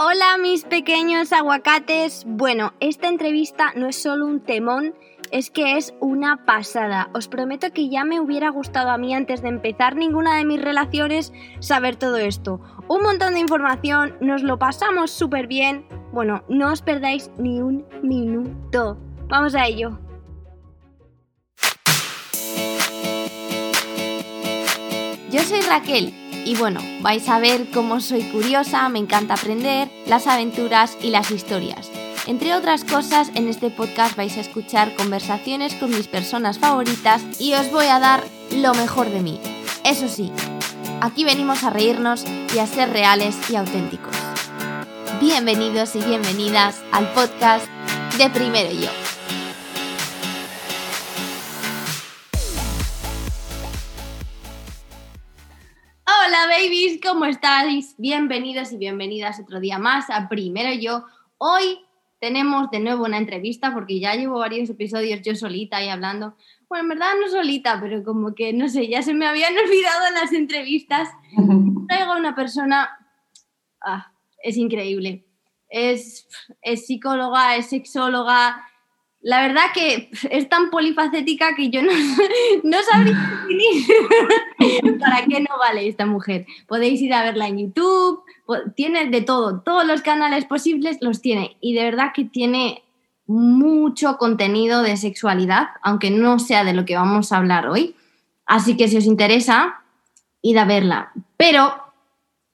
Hola mis pequeños aguacates. Bueno, esta entrevista no es solo un temón, es que es una pasada. Os prometo que ya me hubiera gustado a mí antes de empezar ninguna de mis relaciones saber todo esto. Un montón de información, nos lo pasamos súper bien. Bueno, no os perdáis ni un minuto. Vamos a ello. Yo soy Raquel y bueno, vais a ver cómo soy curiosa, me encanta aprender, las aventuras y las historias. Entre otras cosas, en este podcast vais a escuchar conversaciones con mis personas favoritas y os voy a dar lo mejor de mí. Eso sí, aquí venimos a reírnos y a ser reales y auténticos. Bienvenidos y bienvenidas al podcast de Primero Yo. Hola babies, ¿cómo estáis? Bienvenidos y bienvenidas otro día más a Primero Yo. Hoy tenemos de nuevo una entrevista porque ya llevo varios episodios yo solita y hablando. Bueno, en verdad no solita, pero como que no sé, ya se me habían olvidado las entrevistas. Traigo una persona, ah, es increíble. Es, es psicóloga, es sexóloga, la verdad que es tan polifacética que yo no, no sabría definir para qué no vale esta mujer. Podéis ir a verla en YouTube, tiene de todo, todos los canales posibles los tiene y de verdad que tiene mucho contenido de sexualidad, aunque no sea de lo que vamos a hablar hoy. Así que si os interesa, id a verla. Pero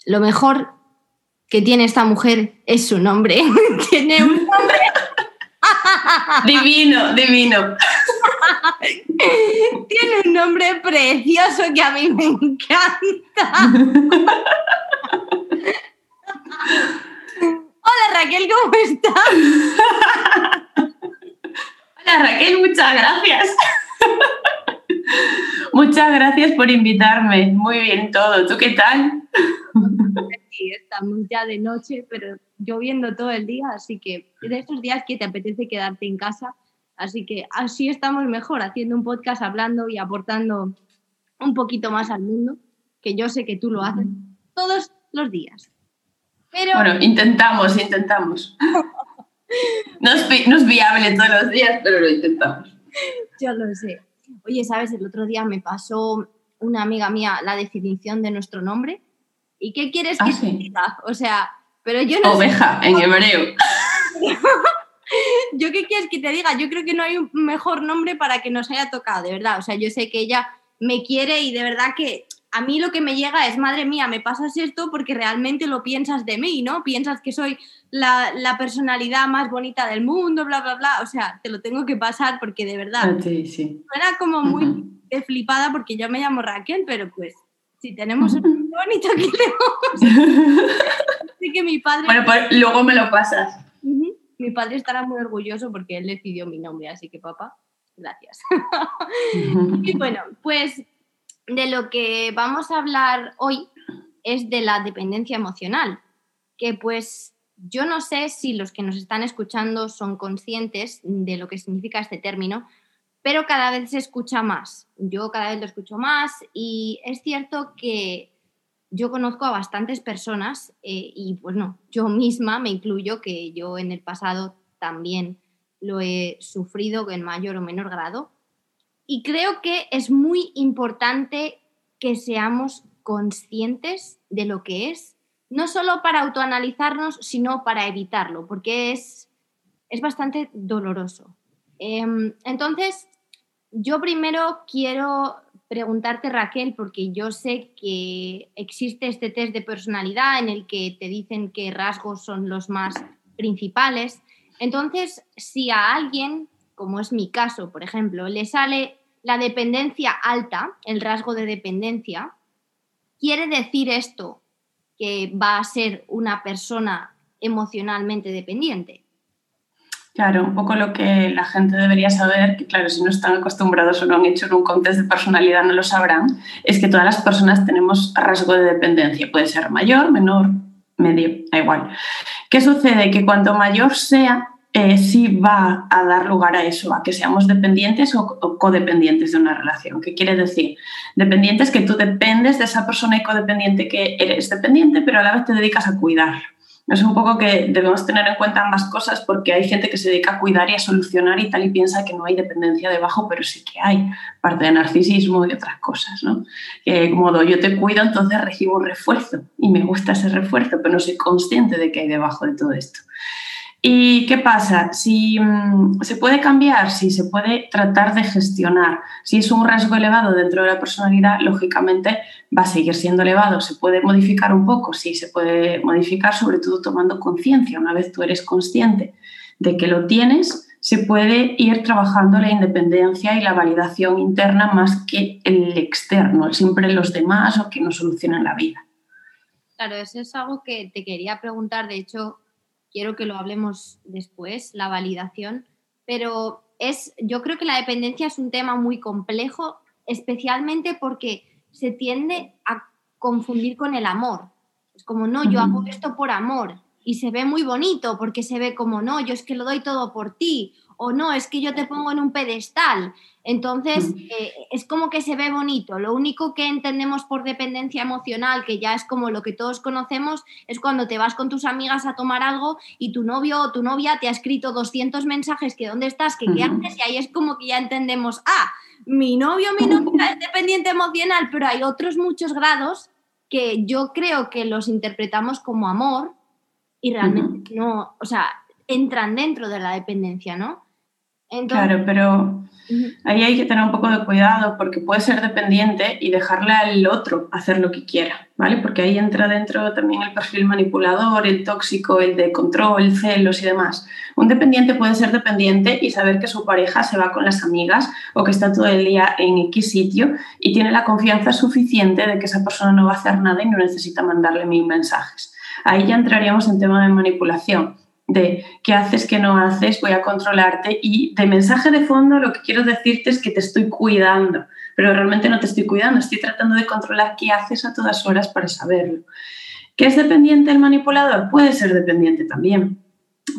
lo mejor que tiene esta mujer es su nombre. tiene un nombre divino, divino. Tiene un nombre precioso que a mí me encanta. Hola Raquel, ¿cómo estás? Hola Raquel, muchas gracias. Muchas gracias por invitarme. Muy bien todo. ¿Tú qué tal? Sí, estamos ya de noche, pero lloviendo todo el día, así que de estos días que te apetece quedarte en casa. Así que así estamos mejor, haciendo un podcast, hablando y aportando un poquito más al mundo, que yo sé que tú lo haces todos los días. Pero... Bueno, intentamos, intentamos. no, es, no es viable todos los días, pero lo intentamos. Yo lo sé. Oye, ¿sabes? El otro día me pasó una amiga mía la definición de nuestro nombre. ¿Y qué quieres que ah, diga? O sea, pero yo no Oveja, en hebreo. yo qué quieres que te diga, yo creo que no hay un mejor nombre para que nos haya tocado, de verdad. O sea, yo sé que ella me quiere y de verdad que a mí lo que me llega es, madre mía, me pasas esto porque realmente lo piensas de mí, ¿no? Piensas que soy la, personalidad más bonita del mundo, bla, bla, bla. O sea, te lo tengo que pasar porque de verdad. Sí, sí. Era como muy flipada porque yo me llamo Raquel, pero pues si tenemos un bonito que Así que mi padre... Bueno, pues luego me lo pasas. Mi padre estará muy orgulloso porque él decidió mi nombre, así que papá, gracias. y bueno, pues de lo que vamos a hablar hoy es de la dependencia emocional, que pues yo no sé si los que nos están escuchando son conscientes de lo que significa este término, pero cada vez se escucha más. Yo cada vez lo escucho más y es cierto que yo conozco a bastantes personas eh, y pues no, yo misma me incluyo que yo en el pasado también lo he sufrido en mayor o menor grado. Y creo que es muy importante que seamos conscientes de lo que es, no solo para autoanalizarnos, sino para evitarlo, porque es, es bastante doloroso. Em, entonces, yo primero quiero preguntarte, Raquel, porque yo sé que existe este test de personalidad en el que te dicen qué rasgos son los más principales. Entonces, si a alguien, como es mi caso, por ejemplo, le sale la dependencia alta, el rasgo de dependencia, quiere decir esto que va a ser una persona emocionalmente dependiente. Claro, un poco lo que la gente debería saber, que claro, si no están acostumbrados o no han hecho un test de personalidad no lo sabrán, es que todas las personas tenemos rasgo de dependencia. Puede ser mayor, menor, medio, da igual. ¿Qué sucede? Que cuanto mayor sea, eh, sí va a dar lugar a eso, a que seamos dependientes o, o, codependientes de una relación. ¿Qué quiere decir? Dependientes que tú dependes de esa persona y codependiente que eres dependiente, pero a la vez te dedicas a cuidar Es un poco que debemos tener en cuenta ambas cosas porque hay gente que se dedica a cuidar y a solucionar y tal y piensa que no hay dependencia debajo, pero sí que hay parte de narcisismo y otras cosas, ¿no? Modo yo te cuido, entonces recibo un refuerzo y me gusta ese refuerzo, pero no soy consciente de que hay debajo de todo esto. ¿Y qué pasa? Si mm, se puede cambiar, si se puede tratar de gestionar. Si es un rasgo elevado dentro de la personalidad, lógicamente va a seguir siendo elevado. ¿Se puede modificar un poco? Sí, se puede modificar, sobre todo tomando conciencia. Una vez tú eres consciente de que lo tienes, se puede ir trabajando la independencia y la validación interna más que el externo, siempre los demás o que nos solucionan la vida. Claro, eso es algo que te quería preguntar. De hecho, quiero que lo hablemos después, la validación, pero es, yo creo que la dependencia es un tema muy complejo, especialmente porque se tiende a confundir con el amor. Es como, no, yo hago esto por amor y se ve muy bonito porque se ve como, no, yo es que lo doy todo por ti o no, es que yo te pongo en un pedestal. Entonces, eh, es como que se ve bonito. Lo único que entendemos por dependencia emocional, que ya es como lo que todos conocemos, es cuando te vas con tus amigas a tomar algo y tu novio o tu novia te ha escrito 200 mensajes que dónde estás, que qué haces, y ahí es como que ya entendemos, ah, mi novio mi novia es dependiente emocional, pero hay otros muchos grados que yo creo que los interpretamos como amor y realmente no, o sea, entran dentro de la dependencia, ¿no? Claro, pero ahí hay que tener un poco de cuidado porque puede ser dependiente y dejarle al otro hacer lo que quiera, ¿vale? Porque ahí entra dentro también el perfil manipulador, el tóxico, el de control, celos y demás. Un dependiente puede ser dependiente y saber que su pareja se va con las amigas o que está todo el día en X sitio y tiene la confianza suficiente de que esa persona no va a hacer nada y no necesita mandarle mil mensajes. Ahí ya entraríamos en tema de manipulación de qué haces, qué no haces, voy a controlarte y de mensaje de fondo lo que quiero decirte es que te estoy cuidando, pero realmente no te estoy cuidando, estoy tratando de controlar qué haces a todas horas para saberlo. ¿Qué es dependiente el manipulador? Puede ser dependiente también,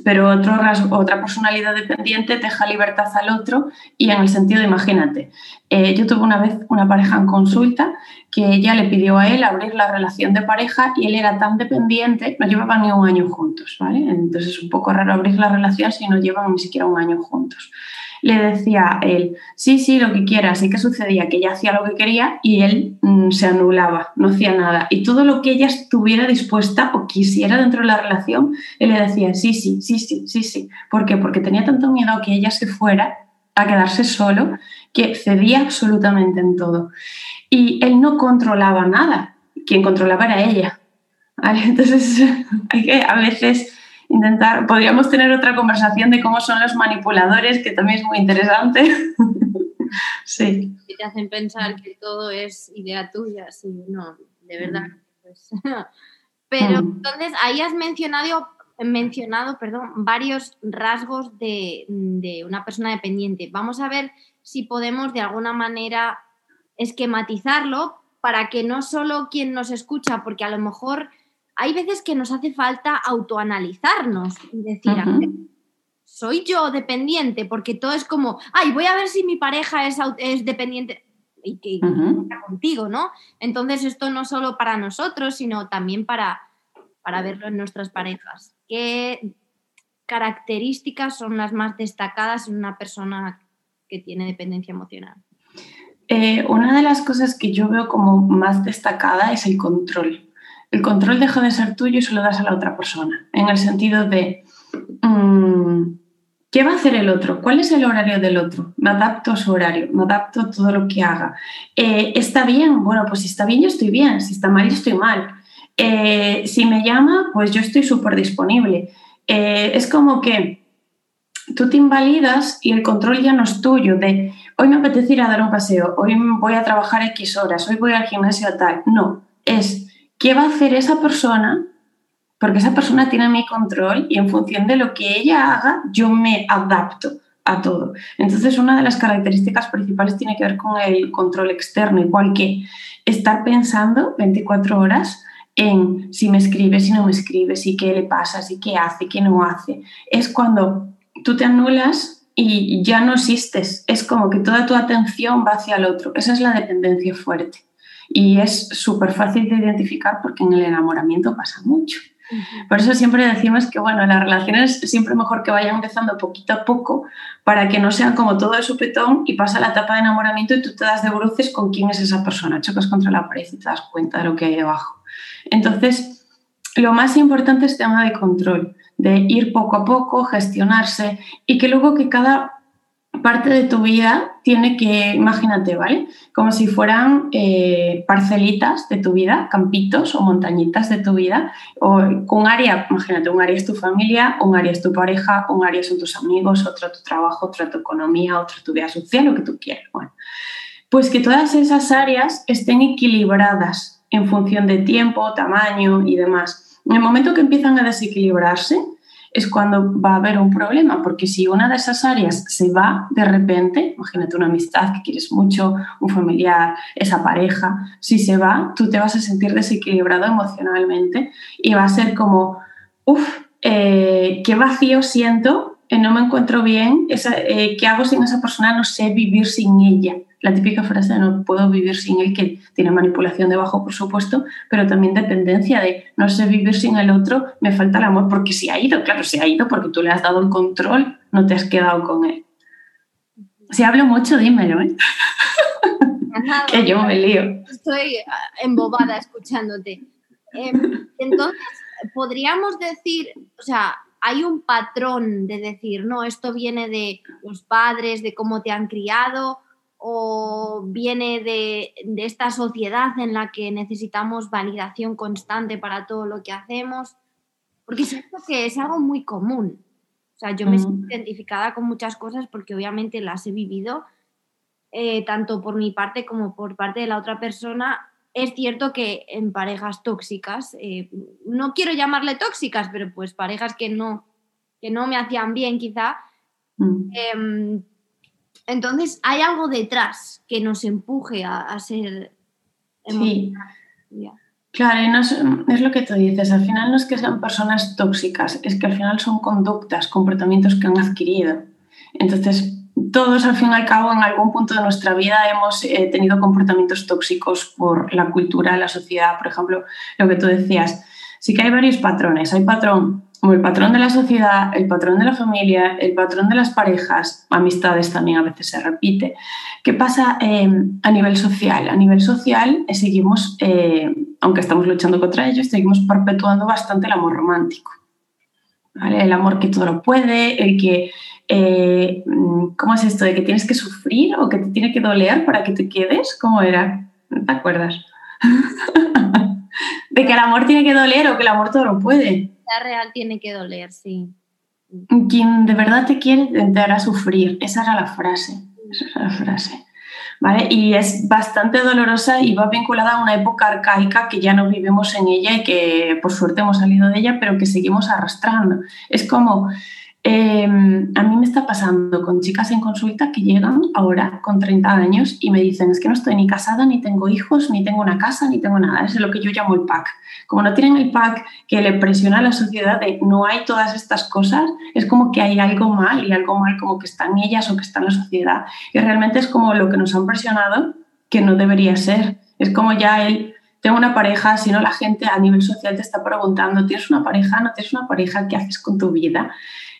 pero otro otra personalidad dependiente deja libertad al otro y en el sentido, imagínate, eh, yo tuve una vez una pareja en consulta que ella le pidió a él abrir la relación de pareja y él era tan dependiente, no llevaban ni un año juntos, ¿vale? Entonces es un poco raro abrir la relación si no llevan ni siquiera un año juntos le decía él, sí, sí, lo que quieras. ¿Y qué sucedía? Que ella hacía lo que quería y él mm, se anulaba, no hacía nada. Y todo lo que ella estuviera dispuesta o quisiera dentro de la relación, él le decía, sí, sí, sí, sí, sí, sí. ¿Por qué? Porque tenía tanto miedo a que ella se fuera, a quedarse solo, que cedía absolutamente en todo. Y él no controlaba nada, quien controlaba era ella. Entonces, que a veces intentar, podríamos tener otra conversación de cómo son los manipuladores, que también es muy interesante. sí. Te hacen pensar que todo es idea tuya, sí, no, de verdad. Mm. Pues. Pero mm. entonces ahí has mencionado, mencionado perdón, varios rasgos de, de una persona dependiente. Vamos a ver si podemos de alguna manera esquematizarlo para que no solo quien nos escucha, porque a lo mejor hay veces que nos hace falta autoanalizarnos y decir, soy yo dependiente, porque todo es como, ay, voy a ver si mi pareja es, es dependiente y que está contigo, ¿no? Entonces esto no solo para nosotros, sino también para, para verlo en nuestras parejas. ¿Qué características son las más destacadas en una persona que tiene dependencia emocional? Eh, una de las cosas que yo veo como más destacada es el control el control deja de ser tuyo y se lo das a la otra persona, en el sentido de, mm, ¿qué va a hacer el otro? ¿Cuál es el horario del otro? Me adapto a su horario, me adapto a todo lo que haga. Eh, ¿Está bien? Bueno, pues si está bien, yo estoy bien, si está mal, yo estoy mal. Eh, si me llama, pues yo estoy súper disponible. Eh, es como que tú te invalidas y el control ya no es tuyo de hoy me apetece ir a dar un paseo, hoy voy a trabajar X horas, hoy voy al gimnasio tal. No, es ¿Qué va a hacer esa persona? Porque esa persona tiene mi control y en función de lo que ella haga, yo me adapto a todo. Entonces, una de las características principales tiene que ver con el control externo, igual que estar pensando 24 horas en si me escribe, si no me escribe, si qué le pasa, si qué hace, qué no hace. Es cuando tú te anulas y ya no existes. Es como que toda tu atención va hacia el otro. Esa es la dependencia fuerte. Y es súper fácil de identificar porque en el enamoramiento pasa mucho. Por eso siempre decimos que, bueno, las relaciones siempre mejor que vayan empezando poquito a poco para que no sean como todo de supetón y pasa la etapa de enamoramiento y tú te das de bruces con quién es esa persona, chocas contra la pared y te das cuenta de lo que hay debajo. Entonces, lo más importante es tema de control, de ir poco a poco, gestionarse y que luego que cada parte de tu vida tiene que, imagínate, ¿vale? Como si fueran eh, parcelitas de tu vida, campitos o montañitas de tu vida, o un área, imagínate, un área es tu familia, un área es tu pareja, un área son tus amigos, otro tu trabajo, otro tu economía, otro tu vida social, lo que tú quieras. Bueno, pues que todas esas áreas estén equilibradas en función de tiempo, tamaño y demás. En el momento que empiezan a desequilibrarse, es cuando va a haber un problema, porque si una de esas áreas se va de repente, imagínate una amistad que quieres mucho, un familiar, esa pareja, si se va, tú te vas a sentir desequilibrado emocionalmente y va a ser como, uff, eh, qué vacío siento, eh, no me encuentro bien, eh, ¿qué hago sin esa persona? No sé vivir sin ella la típica frase de no puedo vivir sin él, que tiene manipulación debajo, por supuesto, pero también dependencia de no sé vivir sin el otro, me falta el amor, porque se ha ido, claro, se ha ido porque tú le has dado el control, no te has quedado con él. Si hablo mucho, dímelo, ¿eh? que yo me lío. Estoy ah, embobada escuchándote. Em, entonces, podríamos decir, o sea, hay un patrón de decir, no, esto viene de los padres, de cómo te han criado, o viene de, esta sociedad en la que necesitamos validación constante para todo lo que hacemos, porque siento que es algo muy común. O sea, yo me siento identificada con muchas cosas porque obviamente las he vivido, eh, tanto por mi parte como por parte de la otra persona. Es cierto que en parejas tóxicas, eh, no quiero llamarle tóxicas, pero pues parejas que no, que no me hacían bien quizá, mm. em, entonces, hay algo detrás que nos empuje a, ser Sí. Claro, y no es, lo que tú dices, al final no es que sean personas tóxicas, es que al final son conductas, comportamientos que han adquirido. Entonces, todos al fin y al cabo en algún punto de nuestra vida hemos eh, tenido comportamientos tóxicos por la cultura, la sociedad, por ejemplo, lo que tú decías. Sí que hay varios patrones. Hay patrón como el patrón de la sociedad, el patrón de la familia, el patrón de las parejas, amistades también a veces se repite. ¿Qué pasa em, a nivel social? A nivel social eh, seguimos, eh, aunque estamos luchando contra ello, seguimos perpetuando bastante el amor romántico. El amor que todo lo puede, el que, eh, ¿cómo es esto? ¿De que tienes que sufrir o que te tiene que doler para que te quedes? ¿Cómo era? ¿No te acuerdas? de que el amor tiene que doler o que el amor todo lo puede real tiene que doler, sí. Quien de verdad te quiere te hará sufrir. Esa era la frase. Esa era la frase. ¿Vale? Y es bastante dolorosa y va vinculada a una época arcaica que ya no vivimos en ella y que por suerte hemos salido de ella, pero que seguimos arrastrando. Es como Em, a mí me está pasando con chicas en consulta que llegan ahora con 30 años y me dicen, es que no estoy ni casada, ni tengo hijos, ni tengo una casa, ni tengo nada. Es lo que yo llamo el pack. Como no tienen el pack que le presiona a la sociedad de no hay todas estas cosas, es como que hay algo mal y algo mal como que está en ellas o que está en la sociedad. Y realmente es como lo que nos han presionado que no debería ser. Es como ya el tengo una pareja, si no la gente a nivel social te está preguntando, ¿tienes una pareja? ¿No tienes una pareja? ¿Qué haces con tu vida?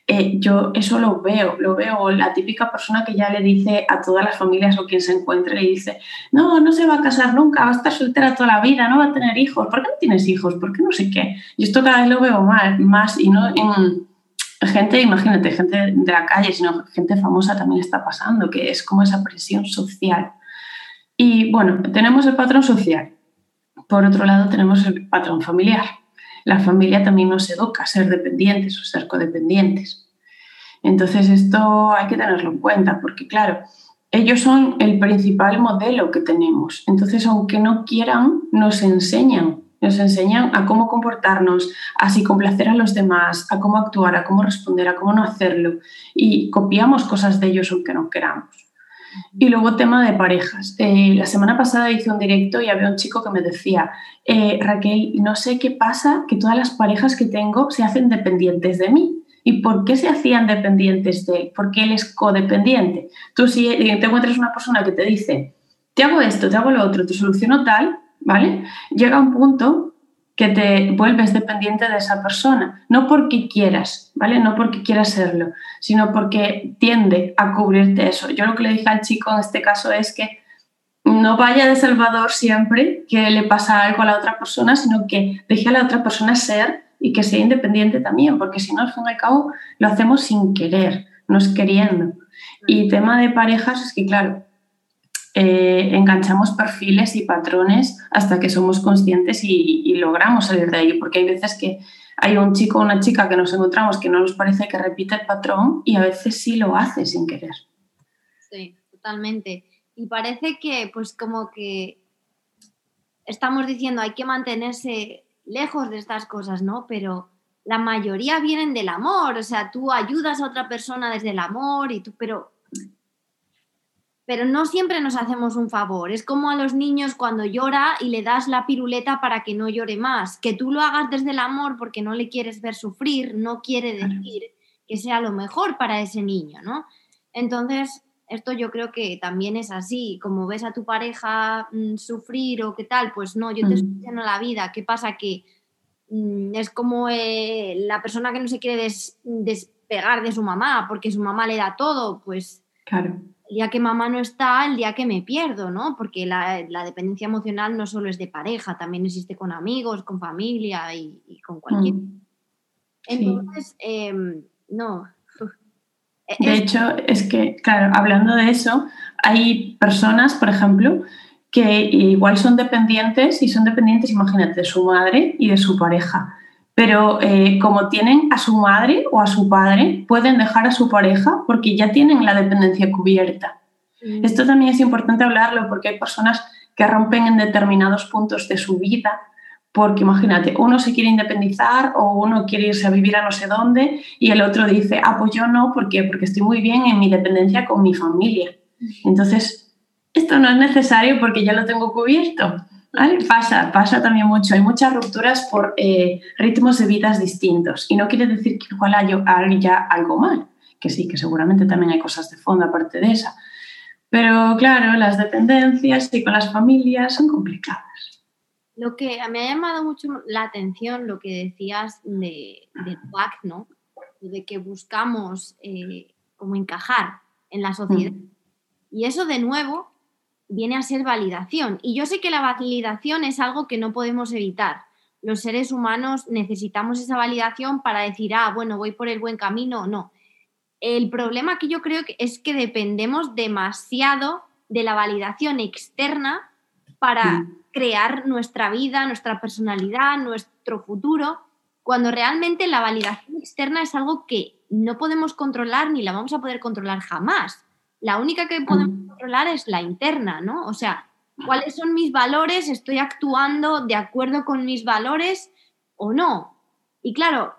Eh, yo eso lo veo, lo veo, la típica persona que ya le dice a todas las familias o quien se encuentre, le dice, no, no se va a casar nunca, va a estar soltera toda la vida, no va a tener hijos, ¿por qué no tienes hijos? ¿Por qué no sé qué? Y esto cada vez lo veo más, más y no en gente, imagínate, gente de la calle, sino gente famosa también está pasando, que es como esa presión social. Y bueno, tenemos el patrón social. Por otro lado, tenemos el patrón familiar la familia también nos educa a ser dependientes o ser codependientes. Entonces esto hay que tenerlo en cuenta porque claro, ellos son el principal modelo que tenemos. Entonces, aunque no quieran, nos enseñan, nos enseñan a cómo comportarnos, a si complacer a los demás, a cómo actuar, a cómo responder, a cómo no hacerlo. Y copiamos cosas de ellos aunque no queramos. Y luego tema de parejas. Eh, la semana pasada hice un directo y había un chico que me decía, eh, Raquel, no sé qué pasa, que todas las parejas que tengo se hacen dependientes de mí. ¿Y por qué se hacían dependientes de él? Porque él es codependiente. Tú si te encuentras una persona que te dice, te hago esto, te hago lo otro, te soluciono tal, ¿vale? Llega un punto que te vuelves dependiente de esa persona, no porque quieras, ¿vale? No porque quieras serlo, sino porque tiende a cubrirte eso. Yo lo que le dije al chico en este caso es que no vaya de salvador siempre que le pasa algo a la otra persona, sino que deje a la otra persona ser y que sea independiente también, porque si no, al fin y al cabo, lo hacemos sin querer, no es queriendo. Y tema de parejas es que, claro, eh, enganchamos perfiles y patrones hasta que somos conscientes y, logramos salir de ahí, porque hay veces que hay un chico o una chica que nos encontramos que no nos parece que repite el patrón y a veces sí lo hace sin querer. Sí, totalmente. Y parece que, pues como que estamos diciendo hay que mantenerse lejos de estas cosas, ¿no? Pero la mayoría vienen del amor, o sea, tú ayudas a otra persona desde el amor y tú, pero pero no siempre nos hacemos un favor. Es como a los niños cuando llora y le das la piruleta para que no llore más. Que tú lo hagas desde el amor porque no le quieres ver sufrir, no quiere decir que sea lo mejor para ese niño, ¿no? Entonces, esto yo creo que también es así. Como ves a tu pareja mm, sufrir o qué tal, pues no, yo te estoy diciendo la vida. ¿Qué pasa? Que mm, es como eh, la persona que no se quiere despegar de su mamá porque su mamá le da todo, pues... Claro el día que mamá no está, el día que me pierdo, ¿no? Porque la, dependencia emocional no solo es de pareja, también existe con amigos, con familia y, con cualquier. Mm. Entonces, em, no. De hecho, es que, claro, hablando de eso, hay personas, por ejemplo, que igual son dependientes y son dependientes, imagínate, de su madre y de su pareja pero eh, como tienen a su madre o a su padre, pueden dejar a su pareja porque ya tienen la dependencia cubierta. Mm. Esto también es importante hablarlo porque hay personas que rompen en determinados puntos de su vida porque imagínate, uno se quiere independizar o uno quiere irse a vivir a no sé dónde y el otro dice, ah, pues yo no, ¿por qué? Porque estoy muy bien en mi dependencia con mi familia. Entonces, esto no es necesario porque ya lo tengo cubierto. Pasa, pasa también mucho. Hay muchas rupturas por eh, ritmos de vidas distintos y no quiere decir que igual haya algo mal, que sí, que seguramente también hay cosas de fondo aparte de esa. Pero claro, las dependencias y con las familias son complicadas. Lo que me ha llamado mucho la atención, lo que decías de, de ¿no? De que buscamos eh, como encajar en la sociedad. Mm. Y eso de nuevo viene a ser validación. Y yo sé que la validación es algo que no podemos evitar. Los seres humanos necesitamos esa validación para decir, ah, bueno, voy por el buen camino no. El problema que yo creo que es que dependemos demasiado de la validación externa para crear nuestra vida, nuestra personalidad, nuestro futuro, cuando realmente la validación externa es algo que no podemos controlar ni la vamos a poder controlar jamás. La única que podemos mm. controlar es la interna, ¿no? O sea, ¿cuáles son mis valores? ¿Estoy actuando de acuerdo con mis valores o no? Y claro,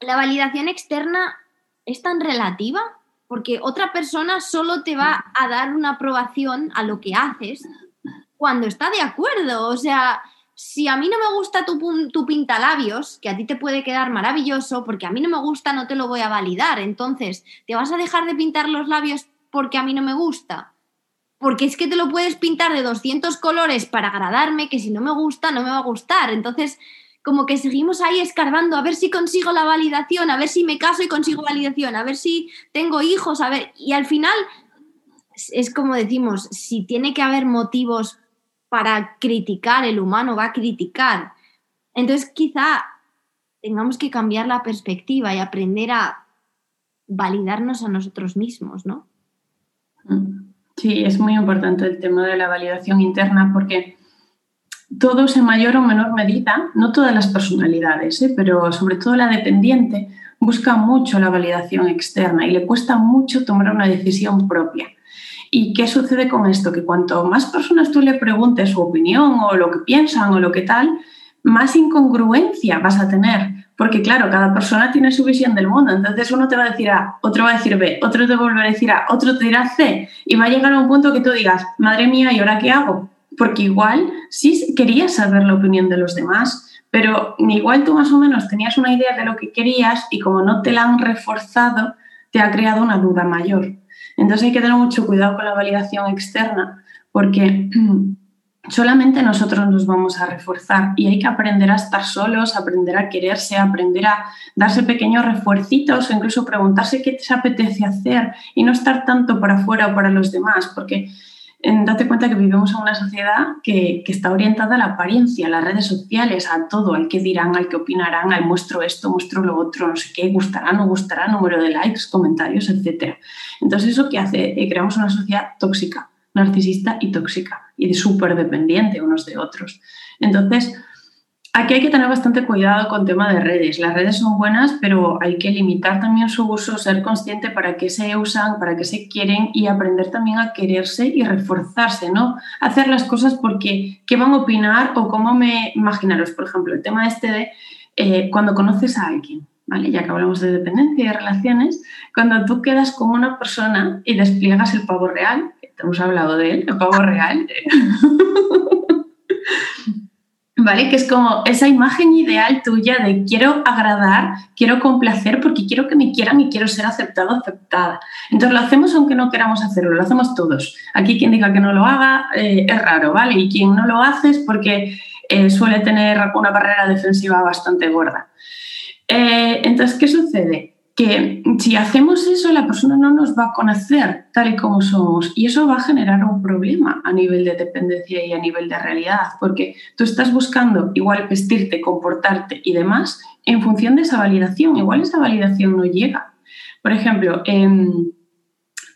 la validación externa es tan relativa porque otra persona solo te va a dar una aprobación a lo que haces cuando está de acuerdo. O sea, si a mí no me gusta tu, tu pintalabios, que a ti te puede quedar maravilloso, porque a mí no me gusta, no te lo voy a validar. Entonces, ¿te vas a dejar de pintar los labios porque a mí no me gusta. Porque es que te lo puedes pintar de 200 colores para agradarme, que si no me gusta, no me va a gustar. Entonces, como que seguimos ahí escarbando a ver si consigo la validación, a ver si me caso y consigo validación, a ver si tengo hijos, a ver. Y al final, es como decimos, si tiene que haber motivos para criticar, el humano va a criticar. Entonces, quizá tengamos que cambiar la perspectiva y aprender a validarnos a nosotros mismos, ¿no? Sí, es muy importante el tema de la validación interna porque todos en mayor o menor medida, no todas las personalidades, ¿eh? pero sobre todo la dependiente, busca mucho la validación externa y le cuesta mucho tomar una decisión propia. ¿Y qué sucede con esto? Que cuanto más personas tú le preguntes su opinión o lo que piensan o lo que tal, más incongruencia vas a tener porque claro, cada persona tiene su visión del mundo, entonces uno te va a decir A, otro va a decir B, otro te va a volver a decir A, otro te dirá C, y va a llegar a un punto que tú digas, madre mía, ¿y ahora qué hago? Porque igual sí querías saber la opinión de los demás, pero igual tú más o menos tenías una idea de lo que querías y como no te la han reforzado, te ha creado una duda mayor. Entonces hay que tener mucho cuidado con la validación externa, porque solamente nosotros nos vamos a reforzar y hay que aprender a estar solos, aprender a quererse, aprender a darse pequeños refuercitos o incluso preguntarse qué te apetece hacer y no estar tanto para afuera o para los demás, porque date cuenta que vivimos en una sociedad que, que, está orientada a la apariencia, a las redes sociales, a todo, al que dirán, al que opinarán, al muestro esto, muestro lo otro, no sé qué, gustará, no gustará, número de likes, comentarios, etc. Entonces, ¿eso qué hace? Creamos una sociedad tóxica, narcisista y tóxica y súper dependiente unos de otros. Entonces, aquí hay que tener bastante cuidado con tema de redes. Las redes son buenas, pero hay que limitar también su uso, ser consciente para qué se usan, para qué se quieren y aprender también a quererse y reforzarse, ¿no? Hacer las cosas porque qué van a opinar o cómo me imaginaros, por ejemplo, el tema este de eh, cuando conoces a alguien. ¿Vale? Ya que hablamos de dependencia y de relaciones, cuando tú quedas con una persona y despliegas el pavo real, hemos hablado de él, el pavo real. ¿Vale? Que es como esa imagen ideal tuya de quiero agradar, quiero complacer porque quiero que me quieran y quiero ser aceptado, aceptada. Entonces lo hacemos aunque no queramos hacerlo, lo hacemos todos. Aquí quien diga que no lo haga eh, es raro, ¿vale? Y quien no lo hace es porque eh, suele tener una barrera defensiva bastante gorda. Eh, entonces, ¿qué sucede? Que si hacemos eso, la persona no nos va a conocer tal y como somos y eso va a generar un problema a nivel de dependencia y a nivel de realidad, porque tú estás buscando igual vestirte, comportarte y demás en función de esa validación, igual esa validación no llega. Por ejemplo, en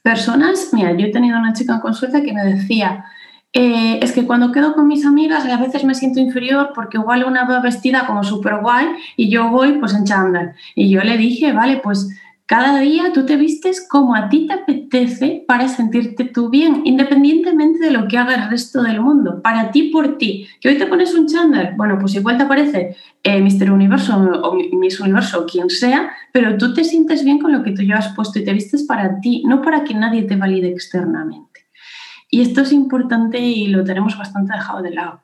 personas, mira, yo he tenido una chica en consulta que me decía, eh, es que cuando quedo con mis amigas a veces me siento inferior porque igual una va vestida como súper guay y yo voy pues en chándal. Y yo le dije, vale, pues cada día tú te vistes como a ti te apetece para sentirte tú bien, independientemente de lo que haga el resto del mundo, para ti por ti. Que hoy te pones un chándal, bueno, pues igual te aparece eh, Mister Universo o Miss Universo o quien sea, pero tú te sientes bien con lo que tú llevas puesto y te vistes para ti, no para que nadie te valide externamente. Y esto es importante y lo tenemos bastante dejado de lado.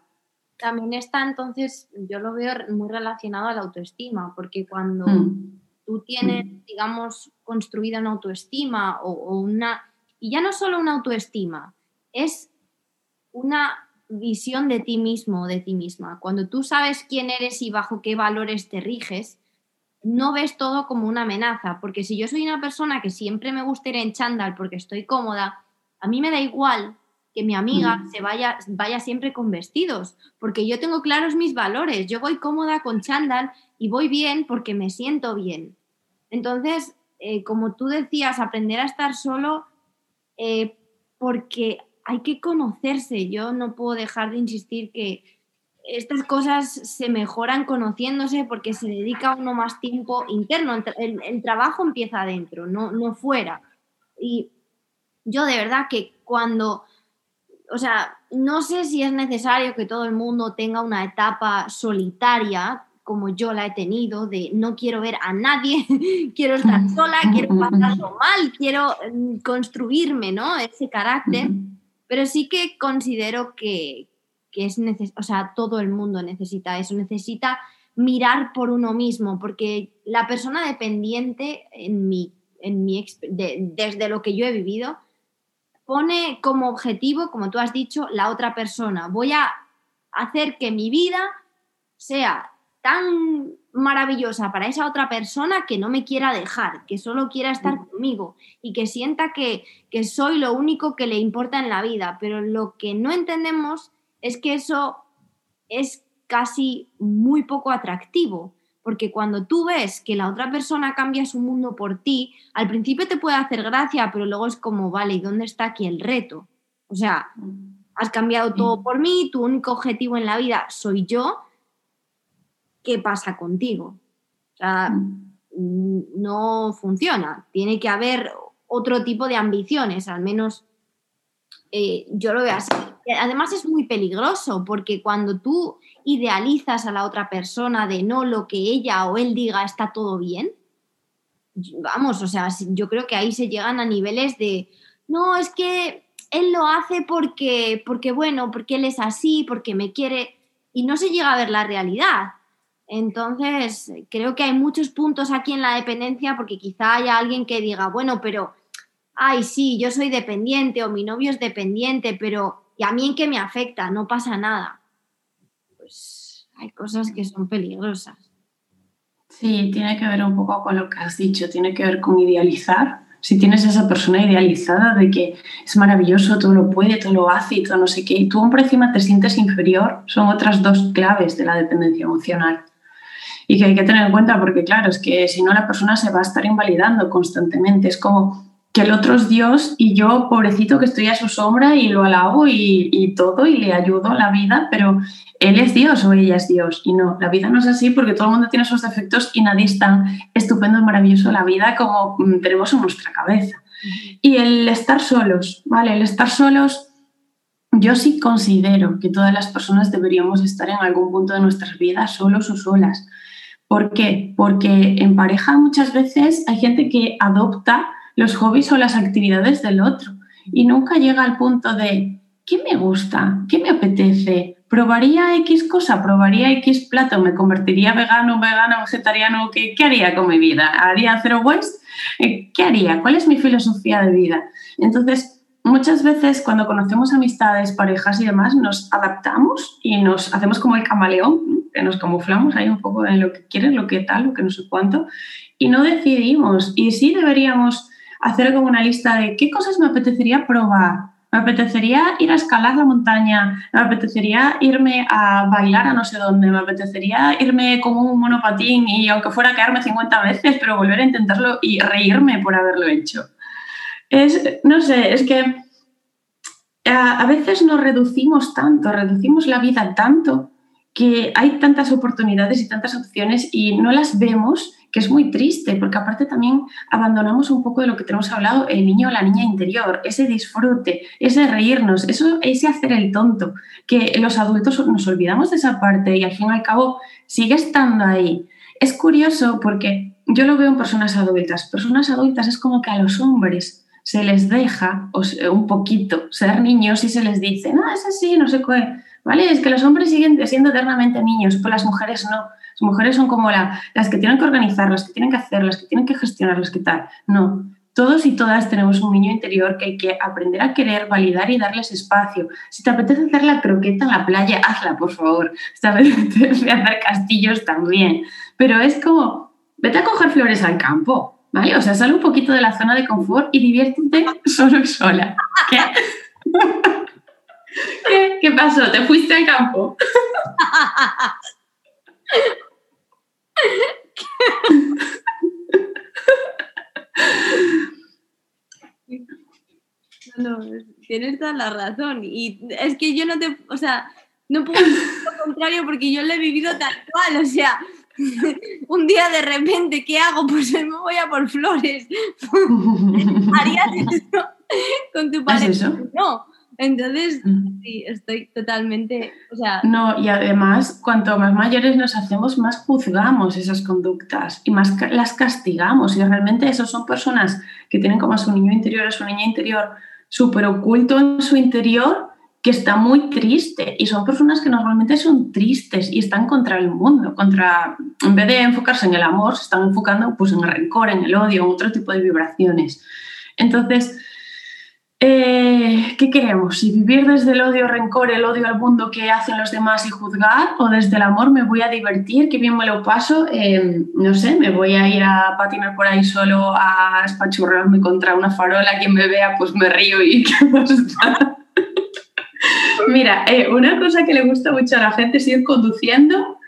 También está entonces, yo lo veo muy relacionado a la autoestima, porque cuando mm. tú tienes, digamos, construida una autoestima o, una, y ya no solo una autoestima, es una visión de ti mismo de ti misma. Cuando tú sabes quién eres y bajo qué valores te riges, no ves todo como una amenaza, porque si yo soy una persona que siempre me gusta ir en chándal porque estoy cómoda, a mí me da igual que mi amiga mm. se vaya, vaya siempre con vestidos, porque yo tengo claros mis valores, yo voy cómoda con chándal y voy bien porque me siento bien. Entonces, eh, como tú decías, aprender a estar solo eh, porque hay que conocerse. Yo no puedo dejar de insistir que estas cosas se mejoran conociéndose porque se dedica uno más tiempo interno. El, el trabajo empieza adentro, no, no fuera. Y yo de verdad que cuando, o sea, no sé si es necesario que todo el mundo tenga una etapa solitaria como yo la he tenido, de no quiero ver a nadie, quiero estar sola, quiero pasarlo mal, quiero mm, construirme, ¿no? Ese carácter, pero sí que considero que, que es necesario, o sea, todo el mundo necesita eso, necesita mirar por uno mismo, porque la persona dependiente en mi, en mi desde lo que yo he vivido, pone como objetivo, como tú has dicho, la otra persona. Voy a hacer que mi vida sea tan maravillosa para esa otra persona que no me quiera dejar, que solo quiera estar conmigo y que sienta que, que soy lo único que le importa en la vida. Pero lo que no entendemos es que eso es casi muy poco atractivo porque cuando tú ves que la otra persona cambia su mundo por ti, al principio te puede hacer gracia, pero luego es como, vale, ¿y dónde está aquí el reto? O sea, has cambiado todo por mí, tu único objetivo en la vida soy yo, ¿qué pasa contigo? O sea, no funciona, tiene que haber otro tipo de ambiciones, al menos eh, yo lo veo así. Además es muy peligroso porque cuando tú idealizas a la otra persona de no lo que ella o él diga está todo bien, vamos, o sea, yo creo que ahí se llegan a niveles de, no, es que él lo hace porque, porque bueno, porque él es así, porque me quiere, y no se llega a ver la realidad. Entonces, creo que hay muchos puntos aquí en la dependencia porque quizá haya alguien que diga, bueno, pero, ay, sí, yo soy dependiente o mi novio es dependiente, pero ¿y a mí en qué me afecta? No pasa nada. Pues hay cosas que son peligrosas. Sí, tiene que ver un poco con lo que has dicho, tiene que ver con idealizar. Si tienes esa persona idealizada de que es maravilloso, todo lo puede, todo lo hace y todo no sé qué, y tú por encima te sientes inferior, son otras dos claves de la dependencia emocional. Y que hay que tener en cuenta porque, claro, es que si no la persona se va a estar invalidando constantemente. Es como que el otro es Dios y yo, pobrecito, que estoy a su sombra y lo alabo y, y todo y le ayudo a la vida, pero él es Dios o ella es Dios. Y no, la vida no es así porque todo el mundo tiene sus defectos y nadie es tan estupendo y maravilloso la vida como mm, tenemos en nuestra cabeza. Y el estar solos, ¿vale? El estar solos, yo sí considero que todas las personas deberíamos estar en algún punto de nuestras vidas solos o solas. ¿Por qué? Porque en pareja muchas veces hay gente que adopta los hobbies o las actividades del otro y nunca llega al punto de ¿qué me gusta? ¿Qué me apetece? ¿Probaría X cosa? ¿Probaría X plato? ¿Me convertiría vegano, vegano, vegetariano? ¿Qué, qué haría con mi vida? ¿Haría cero waste? Eh, ¿Qué haría? ¿Cuál es mi filosofía de vida? Entonces, muchas veces cuando conocemos amistades, parejas y demás, nos adaptamos y nos hacemos como el camaleón, que nos camuflamos ahí un poco en lo que quieres, lo que tal, lo que no sé cuánto, y no decidimos. Y sí deberíamos hacer como una lista de qué cosas me apetecería probar, me apetecería ir a escalar la montaña, me apetecería irme a bailar a no sé dónde, me apetecería irme como un monopatín y aunque fuera a quedarme 50 veces, pero volver a intentarlo y reírme por haberlo hecho. Es, no sé, es que a, a veces nos reducimos tanto, reducimos la vida tanto que hay tantas oportunidades y tantas opciones y no las vemos que es muy triste, porque aparte también abandonamos un poco de lo que tenemos hablado, el niño o la niña interior, ese disfrute, ese reírnos, eso, ese hacer el tonto, que los adultos nos olvidamos de esa parte y al fin y al cabo sigue estando ahí. Es curioso porque yo lo veo en personas adultas. Personas adultas es como que a los hombres se les deja un poquito ser niños y se les dice, no, es así, no sé qué. ¿Vale? Es que los hombres siguen siendo eternamente niños, pero las mujeres no las mujeres son como las que tienen que organizar, las que tienen que hacer, las que tienen que gestionar, las que tal. No, todos y todas tenemos un niño interior que hay que aprender a querer, validar y darles espacio. Si te apetece hacer la croqueta en la playa, hazla, por favor. Si te apetece hacer castillos también. Pero es como, vete a coger flores al campo, ¿vale? O sea, sal un poquito de la zona de confort y diviértete solo y sola. ¿Qué? ¿Qué? ¿Qué pasó? ¿Te fuiste al campo? No, tienes toda la razón. Y es que yo no te, o sea, no puedo decir lo contrario porque yo lo he vivido tal cual. O sea, un día de repente, ¿qué hago? Pues me voy a por flores. ¿Harías eso con tu pareja? No. Entonces, mm. sí, estoy totalmente, o sea... No, y además, cuanto más mayores nos hacemos, más juzgamos esas conductas y más las castigamos. Y realmente esos son personas que tienen como a su niño interior, a su niña interior, súper oculto en su interior, que está muy triste. Y son personas que normalmente son tristes y están contra el mundo, contra... En vez de enfocarse en el amor, se están enfocando pues, en el rencor, en el odio, en otro tipo de vibraciones. Entonces eh, ¿Qué queremos? ¿Si vivir desde el odio, rencor, el odio al mundo que hacen los demás y juzgar? ¿O desde el amor me voy a divertir? ¿Qué bien me lo paso? Eh, no sé, me voy a ir a patinar por ahí solo a espachurrarme contra una farola. Quien me vea, pues me río y Mira, eh, una cosa que le gusta mucho a la gente es ir conduciendo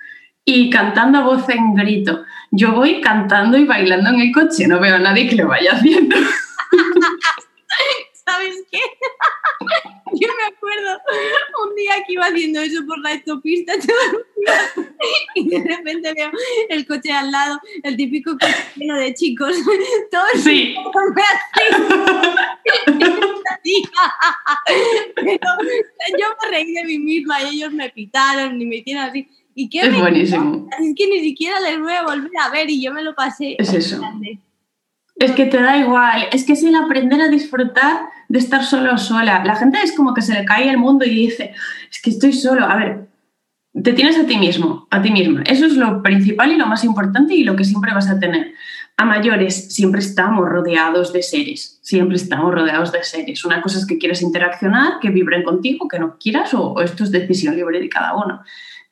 y cantando a voz en grito. Yo voy cantando y bailando en el coche, no veo a nadie que lo vaya haciendo. ¿sabes qué? Yo me acuerdo un día que iba haciendo eso por la autopista y de repente veo el coche al lado, el típico coche lleno de chicos, todos sí. yo me reí de mí misma y ellos me pitaron y me hicieron así. ¿Y qué es buenísimo. Es que ni siquiera les voy a volver a ver y yo me lo pasé. Es eso. Es que te da igual, es que es el aprender a disfrutar de estar solo o sola. La gente es como que se le cae el mundo y dice, es que estoy solo. A ver, te tienes a ti mismo, a ti misma. Eso es lo principal y lo más importante y lo que siempre vas a tener. a mayores siempre estamos rodeados de seres, siempre estamos rodeados de seres. Una cosa es que quieres interaccionar, que vibren contigo, que no quieras, o, esto es decisión libre de cada uno.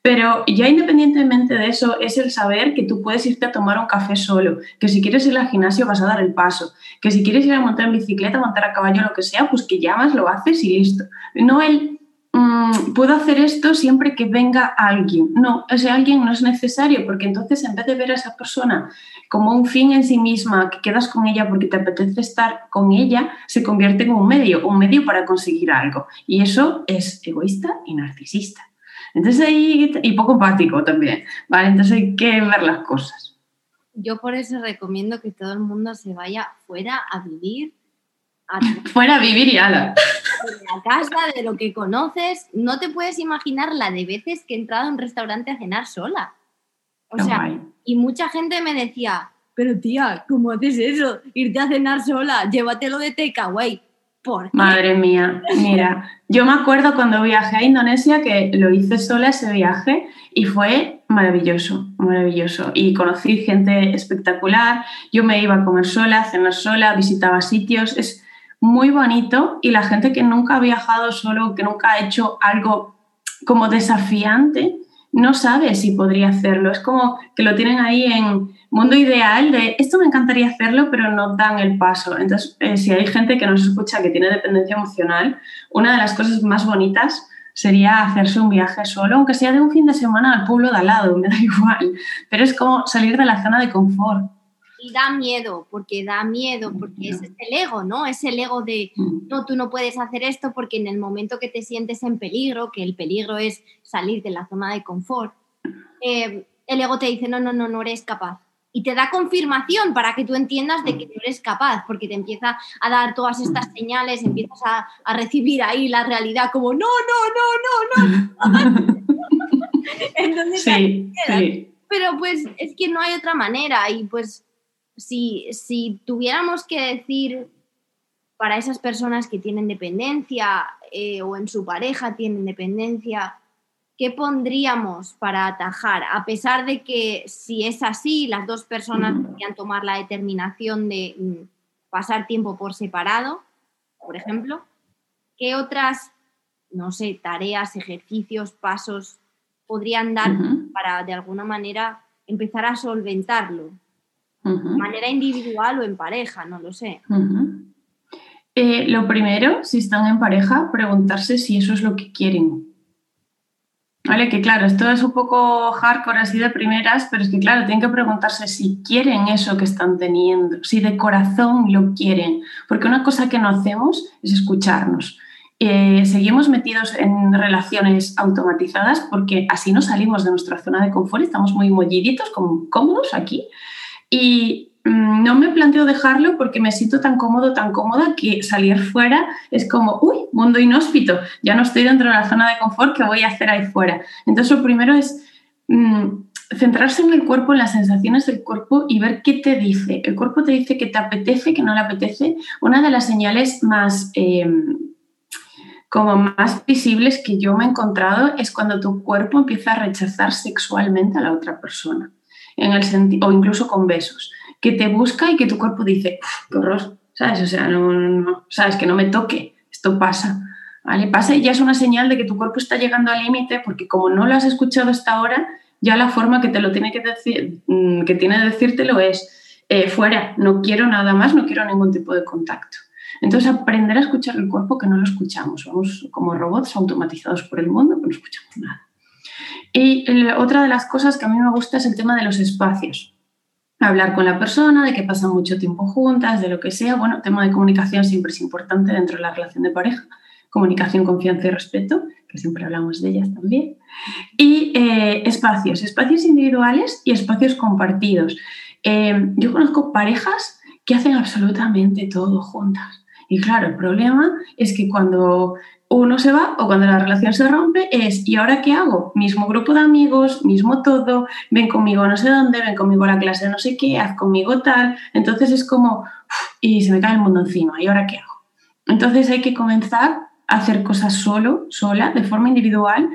Pero ya independientemente de eso, es el saber que tú puedes irte a tomar un café solo, que si quieres ir al gimnasio vas a dar el paso, que si quieres ir a montar en bicicleta, montar a caballo, lo que sea, pues que llamas, lo haces y listo. No el Mm, puedo hacer esto siempre que venga alguien. No, ese alguien no es necesario porque entonces en vez de ver a esa persona como un fin en sí misma, que quedas con ella porque te apetece estar con ella, se convierte en un medio, un medio para conseguir algo. Y eso es egoísta y narcisista. Entonces ahí, y poco empático también, ¿vale? Entonces hay que ver las cosas. Yo por eso recomiendo que todo el mundo se vaya fuera a vivir Fuera a vivir y ala. De la casa, de lo que conoces, no te puedes imaginar la de veces que he entrado a un restaurante a cenar sola. O sea, y mucha gente me decía, pero tía, ¿cómo haces eso? Irte a cenar sola, llévatelo de takeaway. ¿Por Madre mía, mira, yo me acuerdo cuando viajé a Indonesia que lo hice sola ese viaje y fue maravilloso, maravilloso. Y conocí gente espectacular, yo me iba a comer sola, cenar sola, visitaba sitios, es muy bonito y la gente que nunca ha viajado solo, que nunca ha hecho algo como desafiante, no sabe si podría hacerlo. Es como que lo tienen ahí en mundo ideal de esto me encantaría hacerlo, pero no dan el paso. Entonces, eh, si hay gente que nos escucha que tiene dependencia emocional, una de las cosas más bonitas sería hacerse un viaje solo, aunque sea de un fin de semana al pueblo de al lado, me da igual. Pero es como salir de la zona de confort y da miedo, porque da miedo, porque es el ego, ¿no? Es el ego de, mm. no, tú no puedes hacer esto porque en el momento que te sientes en peligro, que el peligro es salir de la zona de confort, eh, el ego te dice, no, no, no, no eres capaz. Y te da confirmación para que tú entiendas de que no eres capaz, porque te empieza a dar todas estas señales, empiezas a, a recibir ahí la realidad como, no, no, no, no, no. Entonces, sí, sí. Pero pues es que no hay otra manera y pues si, tuviéramos que decir para esas personas que tienen dependencia eh, o en su pareja tienen dependencia, ¿qué pondríamos para atajar? A pesar de que si es así, las dos personas podrían tomar la determinación de mm, pasar tiempo por separado, por ejemplo, ¿qué otras, no sé, tareas, ejercicios, pasos podrían dar para de alguna manera empezar a solventarlo? de manera individual o en pareja, no lo sé. Eh, lo primero, si están en pareja, preguntarse si eso es lo que quieren. Vale, que claro, esto es un poco hardcore así de primeras, pero es que claro, tienen que preguntarse si quieren eso que están teniendo, si de corazón lo quieren, porque una cosa que no hacemos es escucharnos. Eh, seguimos metidos en relaciones automatizadas porque así no salimos de nuestra zona de confort, estamos muy molliditos, como cómodos aquí, y no me planteo dejarlo porque me siento tan cómodo, tan cómoda que salir fuera es como, uy, mundo inhóspito, ya no estoy dentro de la zona de confort, ¿qué voy a hacer ahí fuera? Entonces lo primero es mm, centrarse en el cuerpo, en las sensaciones del cuerpo y ver qué te dice. El cuerpo te dice que te apetece, que no le apetece. Una de las señales más... Em, como más visibles que yo me he encontrado es cuando tu cuerpo empieza a rechazar sexualmente a la otra persona en el o incluso con besos, que te busca y que tu cuerpo dice, qué horror, ¿sabes? O sea, no, sabes que no me toque, esto pasa, ¿vale? Pasa y ya es una señal de que tu cuerpo está llegando al límite porque como no lo has escuchado hasta ahora, ya la forma que te lo tiene que decir, mm, que tiene de decírtelo es eh, fuera, no quiero nada más, no quiero ningún tipo de contacto. Entonces, aprender a escuchar el cuerpo que no lo escuchamos. Vamos como robots automatizados por el mundo, que no escuchamos nada. Y otra de las cosas que a mí me gusta es el tema de los espacios. Hablar con la persona, de que pasan mucho tiempo juntas, de lo que sea. Bueno, tema de comunicación siempre es importante dentro de la relación de pareja. Comunicación, confianza y respeto, que siempre hablamos de ellas también. Y eh, espacios, espacios individuales y espacios compartidos. Eh, yo conozco parejas que hacen absolutamente todo juntas. Y claro, el problema es que cuando uno se va o cuando la relación se rompe es, ¿y ahora qué hago? Mismo grupo de amigos, mismo todo, ven conmigo no sé dónde, ven conmigo a la clase no sé qué, haz conmigo tal. Entonces es como, y se me cae el mundo encima, ¿y ahora qué hago? Entonces hay que comenzar a hacer cosas solo, sola, de forma individual,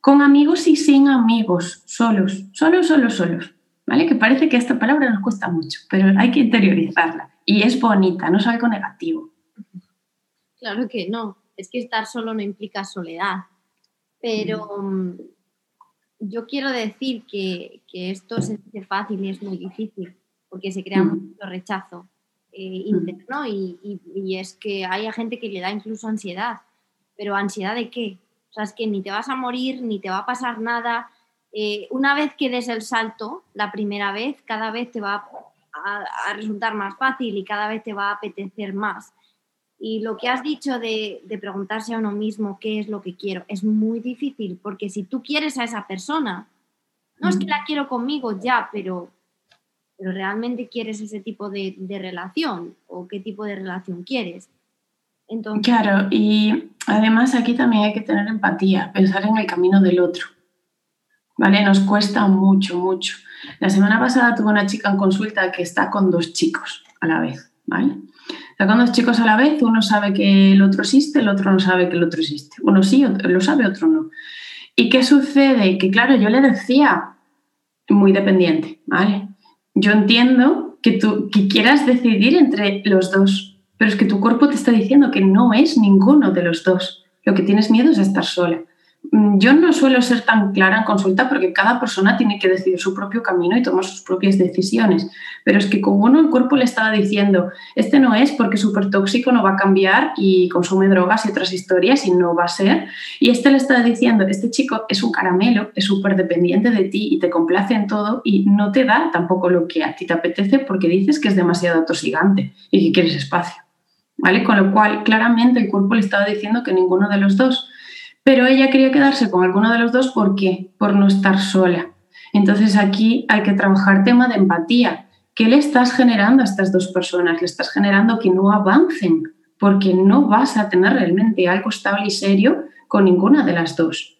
con amigos y sin amigos, solos, solos, solos, solos. ¿vale? Que parece que esta palabra nos cuesta mucho, pero hay que interiorizarla. Y es bonita, no es algo negativo. Claro que no, es que estar solo no implica soledad. Pero mm, yo quiero decir que, esto se hace fácil y es muy difícil, porque se crea mucho rechazo eh, interno y, y, es que hay gente que le da incluso ansiedad. Pero ¿ansiedad de qué? O sea, es que ni te vas a morir, ni te va a pasar nada. Eh, una vez que des el salto, la primera vez, cada vez te va a, resultar más fácil y cada vez te va a apetecer más. Y lo que has dicho de, preguntarse a uno mismo qué es lo que quiero es muy difícil porque si tú quieres a esa persona, no es que la quiero conmigo ya, pero, pero realmente quieres ese tipo de, de relación o qué tipo de relación quieres. Entonces, claro, y además aquí también hay que tener empatía, pensar en el camino del otro. ¿Vale? Nos cuesta mucho, mucho. La semana pasada tuve una chica en consulta que está con dos chicos a la vez, ¿vale? Con dos chicos a la vez, uno sabe que el otro existe, el otro no sabe que el otro existe. Uno sí, lo sabe, otro no. ¿Y qué sucede? Que claro, yo le decía, muy dependiente, ¿vale? Yo entiendo que tú que quieras decidir entre los dos, pero es que tu cuerpo te está diciendo que no es ninguno de los dos. Lo que tienes miedo es estar sola. Mm, yo no suelo ser tan clara en consulta porque cada persona tiene que decidir su propio camino y tomar sus propias decisiones. Pero es que como uno el cuerpo le estaba diciendo, este no es porque es súper tóxico, no va a cambiar y consume drogas y otras historias y no va a ser. Y este le está diciendo, este chico es un caramelo, es súper dependiente de ti y te complace en todo y no te da tampoco lo que a ti te apetece porque dices que es demasiado atosigante y que quieres espacio. ¿Vale? Con lo cual, claramente el cuerpo le estaba diciendo que ninguno de los dos pero ella quería quedarse con alguno de los dos, ¿por qué? Por no estar sola. Entonces aquí hay que trabajar tema de empatía. ¿Qué le estás generando a estas dos personas? Le estás generando que no avancen, porque no vas a tener realmente algo estable y serio con ninguna de las dos.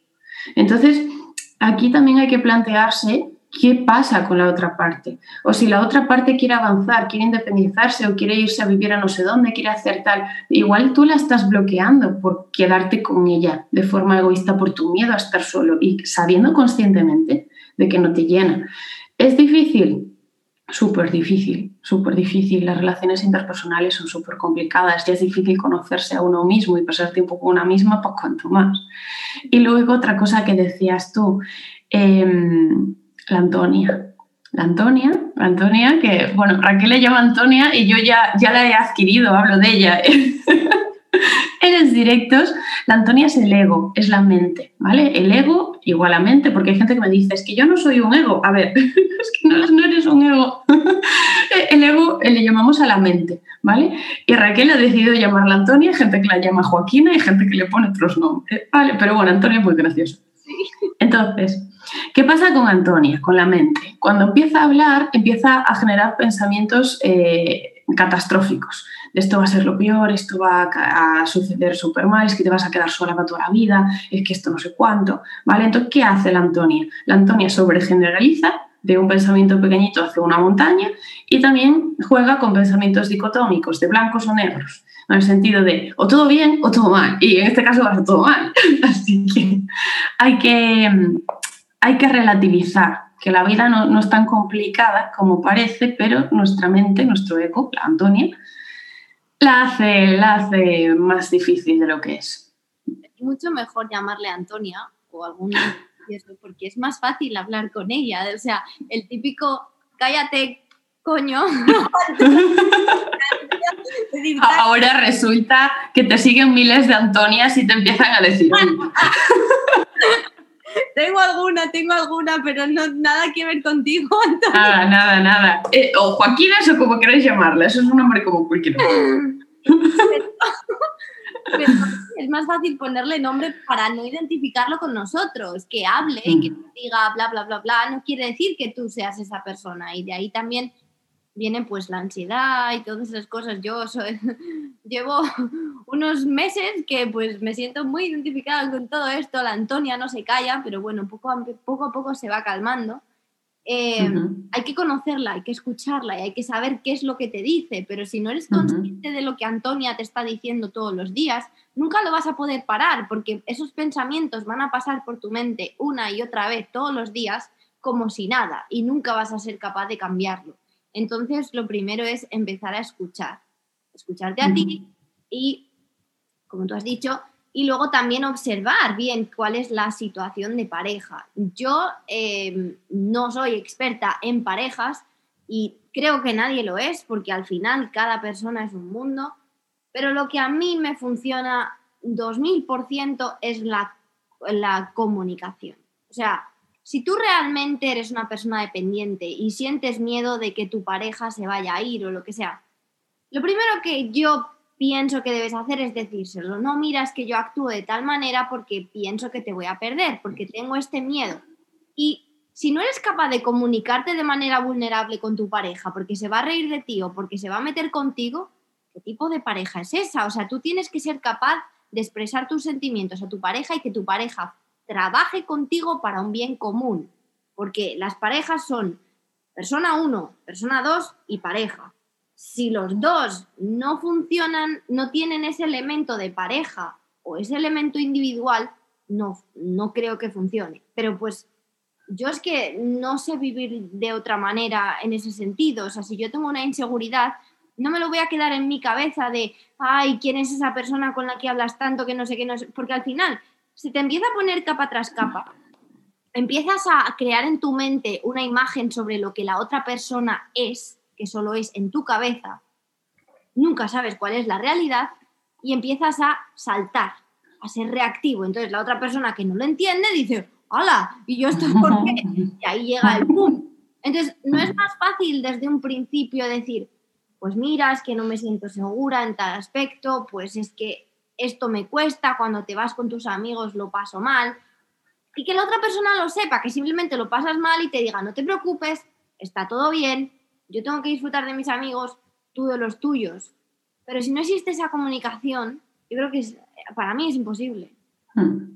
Entonces, aquí también hay que plantearse qué pasa con la otra parte. O si la otra parte quiere avanzar, quiere independizarse o quiere irse a vivir a no sé dónde, quiere hacer tal, igual tú la estás bloqueando por quedarte con ella de forma egoísta por tu miedo a estar solo y sabiendo conscientemente de que no te llena. ¿Es difícil? Súper difícil, súper difícil. Las relaciones interpersonales son súper complicadas. Ya es difícil conocerse a uno mismo y pasar tiempo con una misma, pues cuanto más. Y luego otra cosa que decías tú, em, la Antonia. La Antonia, la Antonia, que, bueno, Raquel le llama Antonia y yo ya, ya la he adquirido, hablo de ella. en los directos, la Antonia es el ego, es la mente, ¿vale? El ego igual a mente, porque hay gente que me dice, es que yo no soy un ego. A ver, es que no, no eres un ego. el ego le llamamos a la mente, ¿vale? Y Raquel ha decidido llamarla Antonia, gente que la llama Joaquina y gente que le pone otros nombres, ¿vale? Pero bueno, Antonia es muy gracioso. Entonces, ¿qué pasa con Antonia, con la mente? Cuando empieza a hablar, empieza a generar pensamientos eh, catastróficos. Esto va a ser lo peor, esto va a, suceder súper mal, es que te vas a quedar sola para toda la vida, es que esto no sé cuánto, ¿vale? Entonces, ¿qué hace la Antonia? La Antonia sobregeneraliza de un pensamiento pequeñito hacia una montaña y también juega con pensamientos dicotómicos de blancos o negros en el sentido de o todo bien o todo mal, y en este caso va a ser todo mal. Así que hay que, hay que relativizar, que la vida no, es tan complicada como parece, pero nuestra mente, nuestro ego, la Antonia, la hace, la hace más difícil de lo que es. Mucho mejor llamarle Antonia o alguna porque es más fácil hablar con ella. O sea, el típico cállate, coño. Ahora resulta que te siguen miles de Antonias y te empiezan a decir. tengo alguna, tengo alguna, pero no nada que ver contigo. Nada, nada, nada. Eh, o Joaquina o como queréis llamarla, eso es un nombre como cualquier es más fácil ponerle nombre para no identificarlo con nosotros, que hable, que mm. diga bla, bla, bla, bla, no quiere decir que tú seas esa persona. Y de ahí también viene pues la ansiedad y todas esas cosas. Yo soy, llevo unos meses que pues me siento muy identificada con todo esto. La Antonia no se calla, pero bueno, poco a poco, a poco se va calmando. Eh, hay que conocerla, hay que escucharla y hay que saber qué es lo que te dice, pero si no eres consciente de lo que Antonia te está diciendo todos los días, nunca lo vas a poder parar porque esos pensamientos van a pasar por tu mente una y otra vez todos los días como si nada y nunca vas a ser capaz de cambiarlo. Entonces, lo primero es empezar a escuchar, escucharte a ti y, como tú has dicho, y luego también observar bien cuál es la situación de pareja. Yo em, no soy experta en parejas y creo que nadie lo es porque al final cada persona es un mundo, pero lo que a mí me funciona 2000% es la, la comunicación. O sea, si tú realmente eres una persona dependiente y sientes miedo de que tu pareja se vaya a ir o lo que sea, lo primero que yo pienso que debes hacer es decírselo. No miras que yo actúe de tal manera porque pienso que te voy a perder, porque tengo este miedo. Y si no eres capaz de comunicarte de manera vulnerable con tu pareja porque se va a reír de ti o porque se va a meter contigo, ¿qué tipo de pareja es esa? O sea, tú tienes que ser capaz de expresar tus sentimientos a tu pareja y que tu pareja trabaje contigo para un bien común, porque las parejas son persona 1, persona 2 y pareja. Si los dos no funcionan, no tienen ese elemento de pareja o ese elemento individual, no, no creo que funcione. Pero pues yo es que no sé vivir de otra manera en ese sentido. O sea, si yo tengo una inseguridad, no me lo voy a quedar en mi cabeza de, ay, ¿quién es esa persona con la que hablas tanto que no sé qué? No sé? Porque al final se te empieza a poner capa tras capa, empiezas a crear en tu mente una imagen sobre lo que la otra persona es, que solo es en tu cabeza, nunca sabes cuál es la realidad y empiezas a saltar, a ser reactivo. Entonces la otra persona que no lo entiende dice, hola, y yo estoy por qué. Y ahí llega el boom. Entonces, no es más fácil desde un principio decir, pues mira, es que no me siento segura en tal aspecto, pues es que esto me cuesta, cuando te vas con tus amigos lo paso mal. Y que la otra persona lo sepa, que simplemente lo pasas mal y te diga, no te preocupes, está todo bien, yo tengo que disfrutar de mis amigos, tú de los tuyos. Pero si no existe esa comunicación, yo creo que para mí es imposible. Hmm.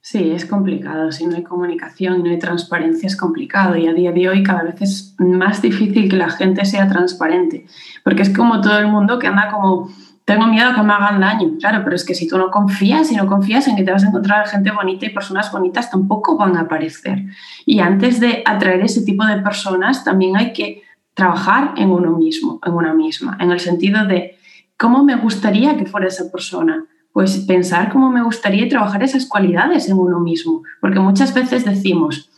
Sí, es complicado. Si no hay comunicación y no hay transparencia es complicado y a día de hoy cada vez es más difícil que la gente sea transparente, porque es como todo el mundo que anda como tengo miedo que me hagan daño, claro, pero es que si tú no confías y no confías en que te vas a encontrar gente bonita y personas bonitas, tampoco van a aparecer. Y antes de atraer ese tipo de personas, también hay que trabajar en uno mismo, en una misma, en el sentido de cómo me gustaría que fuera esa persona. Pues pensar cómo me gustaría trabajar esas cualidades en uno mismo, porque muchas veces decimos,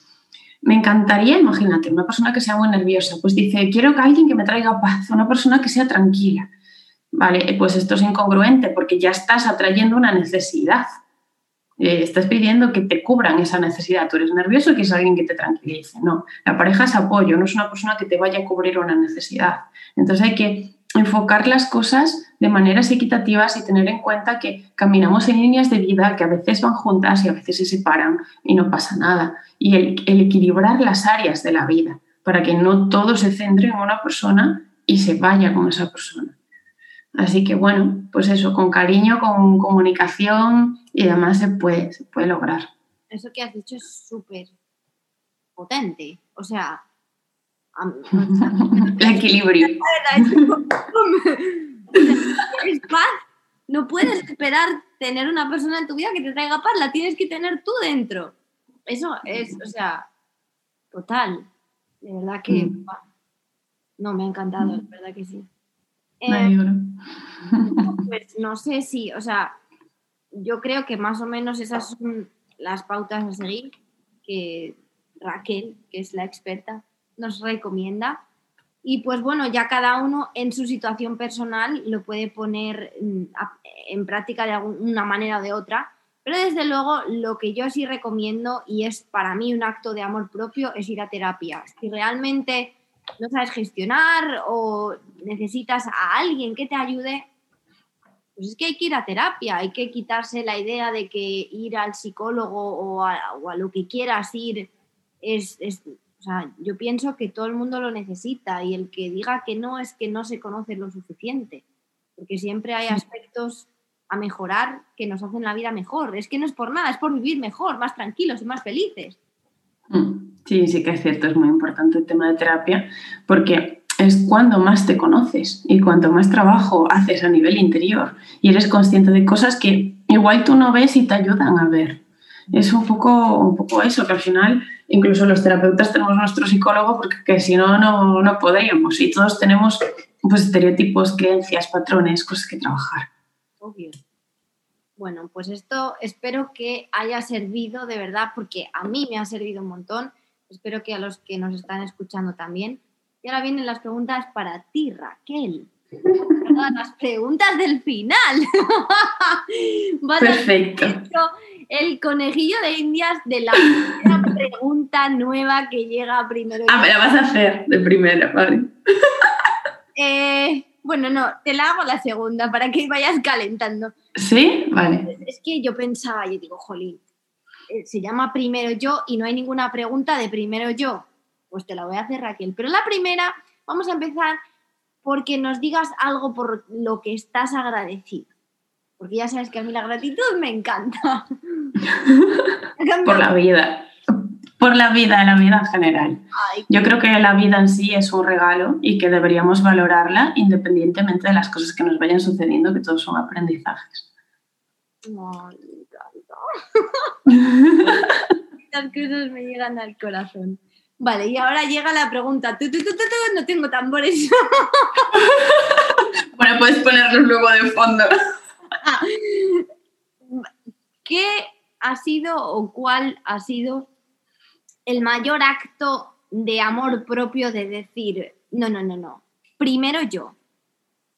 me encantaría, imagínate, una persona que sea muy nerviosa, pues dice, quiero que alguien que me traiga paz, una persona que sea tranquila Vale, pues esto es incongruente porque ya estás atrayendo una necesidad. Eh, estás pidiendo que te cubran esa necesidad. Tú eres nervioso y quieres alguien que te tranquilice. No, la pareja es apoyo, no es una persona que te vaya a cubrir una necesidad. Entonces hay que enfocar las cosas de maneras equitativas y tener en cuenta que caminamos en líneas de vida que a veces van juntas y a veces se separan y no pasa nada. Y el equilibrar las áreas de la vida para que no todo se centre en una persona y se vaya con esa persona. Así que bueno, pues eso, con cariño, con comunicación y demás se puede, se puede lograr. Eso que has dicho es súper potente. O sea, el equilibrio. es paz. No puedes esperar tener una persona en tu vida que te traiga paz, la tienes que tener tú dentro. Eso es, o sea, total. De verdad que. Mm. No, me ha encantado, de verdad que sí. Eh, pues no sé si, o sea, yo creo que más o menos esas son las pautas a seguir que Raquel, que es la experta, nos recomienda. Y pues bueno, ya cada uno en su situación personal lo puede poner mm, en práctica de alguna manera o de otra. Pero desde luego lo que yo sí recomiendo y es para mí un acto de amor propio es ir a terapia. Si realmente no sabes gestionar o necesitas a alguien que te ayude, pues es que hay que ir a terapia, hay que quitarse la idea de que ir al psicólogo o a, lo que quieras ir es, o sea, yo pienso que todo el mundo lo necesita y el que diga que no es que no se conoce lo suficiente, porque siempre hay aspectos a mejorar que nos hacen la vida mejor. Es que no es por nada, es por vivir mejor, más tranquilos y más felices. Mm. Sí, sí que es cierto, es muy importante el tema de terapia porque es cuando más te conoces y cuanto más trabajo haces a nivel interior y eres consciente de cosas que igual tú no ves y te ayudan a ver. es un poco, un poco eso, que al final incluso los terapeutas tenemos nuestro psicólogo porque si no, no, no podríamos. Y todos tenemos pues, estereotipos, creencias, patrones, cosas que trabajar. Obvio. Bueno, pues esto espero que haya servido de verdad, porque a mí me ha servido un montón. Espero que a los que nos están escuchando también. Y ahora vienen las preguntas para ti, Raquel. las preguntas del final. Perfecto. el conejillo de indias de la pregunta nueva que llega primero. Ah, me la vas a hacer de primera, vale. Eh, bueno, no, te la hago la segunda para que vayas calentando. ¿Sí? Vale. Es que yo pensaba, yo digo, jolín, eh, se llama primero yo y no hay ninguna pregunta de primero yo. Pues te la voy a hacer Raquel. Pero la primera, vamos a empezar porque nos digas algo por lo que estás agradecido. Porque ya sabes que a mí la gratitud me encanta. por la vida por la vida, la vida en general. Yo creo que la vida en sí es un regalo y que deberíamos valorarla independientemente de las cosas que nos vayan sucediendo, que todos son aprendizajes. Ay, Las cosas me llegan al corazón. Vale, y ahora llega la pregunta. no tengo tambores. bueno, puedes ponerlos luego de fondo. ¿Qué ha sido o cuál ha sido el mayor acto de amor propio de decir, no, no, no, no, primero yo.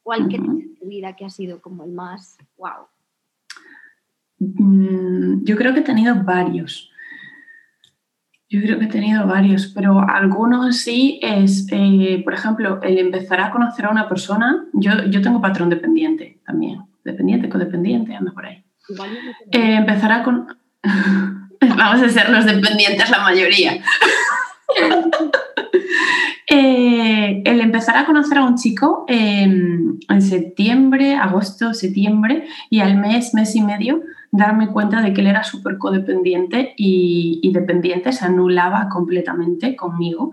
¿Cuál crees en tu vida que ha sido como el más wow? Mm, yo creo que he tenido varios. Yo creo que he tenido varios, pero algunos sí es, eh, por ejemplo, el empezar a conocer a una persona. Yo, yo tengo patrón dependiente también, dependiente, codependiente, anda por ahí. Eh, empezar a con... Vamos a ser los dependientes la mayoría. Eh, el empezar a conocer a un chico en septiembre, agosto, septiembre y al mes, mes y medio, darme cuenta de que él era súper codependiente y, dependiente, se anulaba completamente conmigo.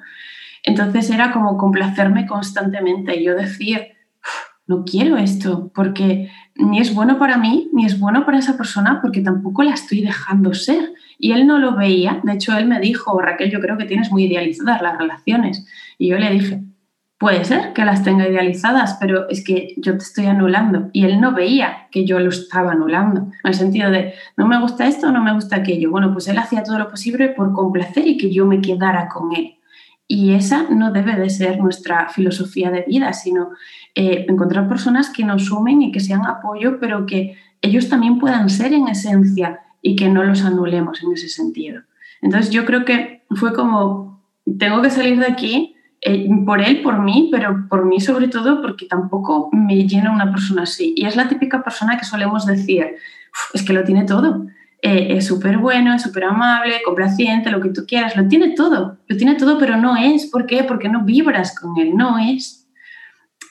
Entonces era como complacerme constantemente yo decir, no quiero esto, porque ni es bueno para mí, ni es bueno para esa persona, porque tampoco la estoy dejando ser. Y él no lo veía, de hecho él me dijo, Raquel, yo creo que tienes muy idealizadas las relaciones. Y yo le dije, puede ser que las tenga idealizadas, pero es que yo te estoy anulando. Y él no veía que yo lo estaba anulando, en el sentido de, no me gusta esto, no me gusta aquello. Bueno, pues él hacía todo lo posible por complacer y que yo me quedara con él. Y esa no debe de ser nuestra filosofía de vida, sino eh, encontrar personas que nos sumen y que sean apoyo, pero que ellos también puedan ser en esencia y que no los anulemos en ese sentido. Entonces yo creo que fue como, tengo que salir de aquí eh, por él, por mí, pero por mí sobre todo porque tampoco me llena una persona así. Y es la típica persona que solemos decir, es que lo tiene todo. Eh, es súper bueno, es súper amable, complaciente, lo que tú quieras, lo tiene todo, lo tiene todo, pero no es. ¿Por qué? Porque no vibras con él, no es.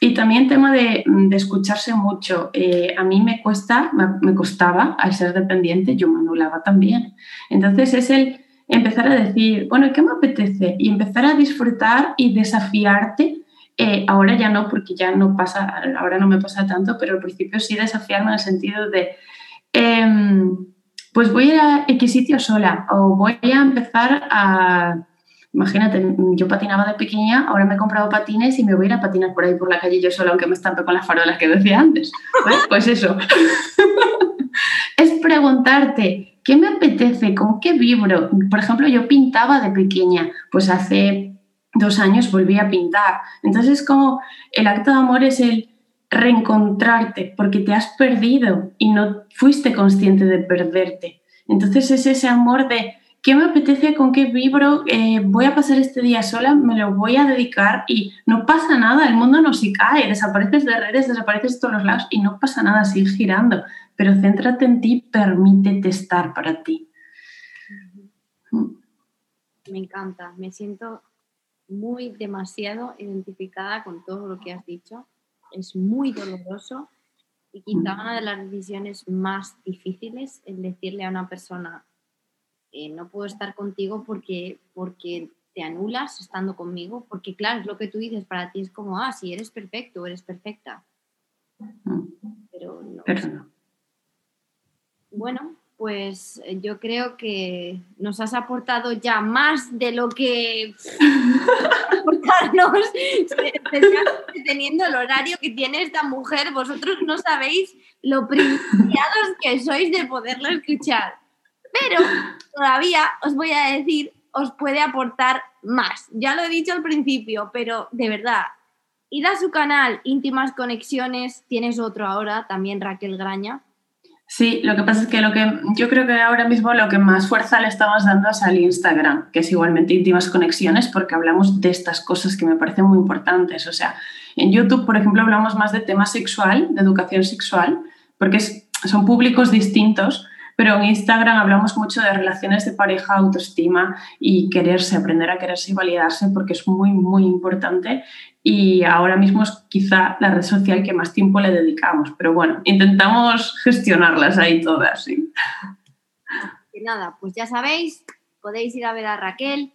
Y también tema de, escucharse mucho. Eh, a mí me cuesta, me, costaba, al ser dependiente, yo me anulaba también. Entonces es el empezar a decir, bueno, ¿qué me apetece? Y empezar a disfrutar y desafiarte. Eh, ahora ya no, porque ya no pasa, ahora no me pasa tanto, pero al principio sí desafiarme en el sentido de... Em, pues voy a X sitio sola o voy a empezar a, imagínate, yo patinaba de pequeña, ahora me he comprado patines y me voy a ir a patinar por ahí por la calle yo sola, aunque me estampe con las farolas que decía antes. Pues, pues eso. es preguntarte, ¿qué me apetece? ¿Con qué vibro? Por ejemplo, yo pintaba de pequeña, pues hace dos años volví a pintar. Entonces, como el acto de amor es el reencontrarte porque te has perdido y no fuiste consciente de perderte. Entonces es ese amor de qué me apetece, con qué vibro, eh, voy a pasar este día sola, me lo voy a dedicar y no pasa nada, el mundo no se cae, desapareces de redes, desapareces de todos los lados y no pasa nada, sigue girando, pero céntrate en ti, permítete estar para ti. Me encanta, me siento muy demasiado identificada con todo lo que has dicho. Es muy doloroso y quizá una de las decisiones más difíciles es decirle a una persona, que no puedo estar contigo porque, porque te anulas estando conmigo, porque claro, es lo que tú dices, para ti es como, ah, si eres perfecto, eres perfecta. Pero no. Pero no. Bueno, pues yo creo que nos has aportado ya más de lo que aportarnos, teniendo el horario que tiene esta mujer. Vosotros no sabéis lo privilegiados que sois de poderlo escuchar. Pero todavía os voy a decir, os puede aportar más. Ya lo he dicho al principio, pero de verdad, id a su canal Íntimas Conexiones, tienes otro ahora, también Raquel Graña. Sí, lo que pasa es que lo que yo creo que ahora mismo lo que más fuerza le estamos dando es al Instagram, que es igualmente íntimas conexiones, porque hablamos de estas cosas que me parecen muy importantes. O sea, en YouTube, por ejemplo, hablamos más de tema sexual, de educación sexual, porque son públicos distintos, pero en Instagram hablamos mucho de relaciones de pareja, autoestima y quererse, aprender a quererse y validarse, porque es muy, muy importante. Y ahora mismo es quizá la red social que más tiempo le dedicamos. Pero bueno, intentamos gestionarlas ahí todas. ¿sí? Y nada, pues ya sabéis, podéis ir a ver a Raquel,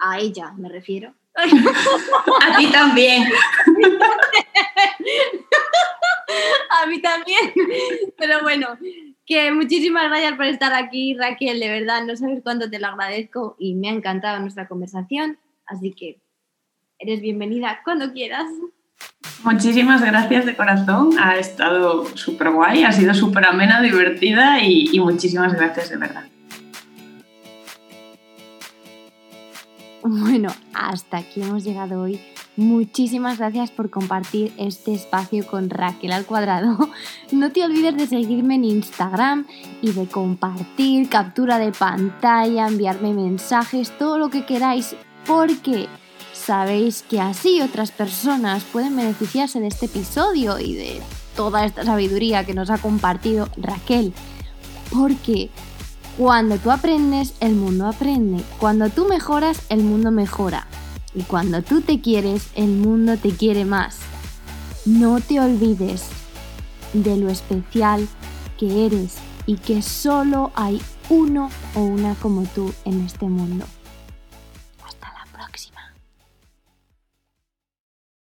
a ella me refiero. a ti también. a mí también. Pero bueno, que muchísimas gracias por estar aquí, Raquel, de verdad, no sabes cuánto te lo agradezco y me ha encantado nuestra conversación, así que eres bienvenida cuando quieras. Muchísimas gracias de corazón, ha estado súper guay, ha sido súper amena, divertida y, y muchísimas gracias de verdad. Bueno, hasta aquí hemos llegado hoy Muchísimas gracias por compartir este espacio con Raquel al cuadrado. No te olvides de seguirme en Instagram y de compartir, captura de pantalla, enviarme mensajes, todo lo que queráis, porque sabéis que así otras personas pueden beneficiarse de este episodio y de toda esta sabiduría que nos ha compartido Raquel. Porque cuando tú aprendes, el mundo aprende. Cuando tú mejoras, el mundo mejora. Y cuando tú te quieres, el mundo te quiere más. No te olvides de lo especial que eres y que solo hay uno o una como tú en este mundo.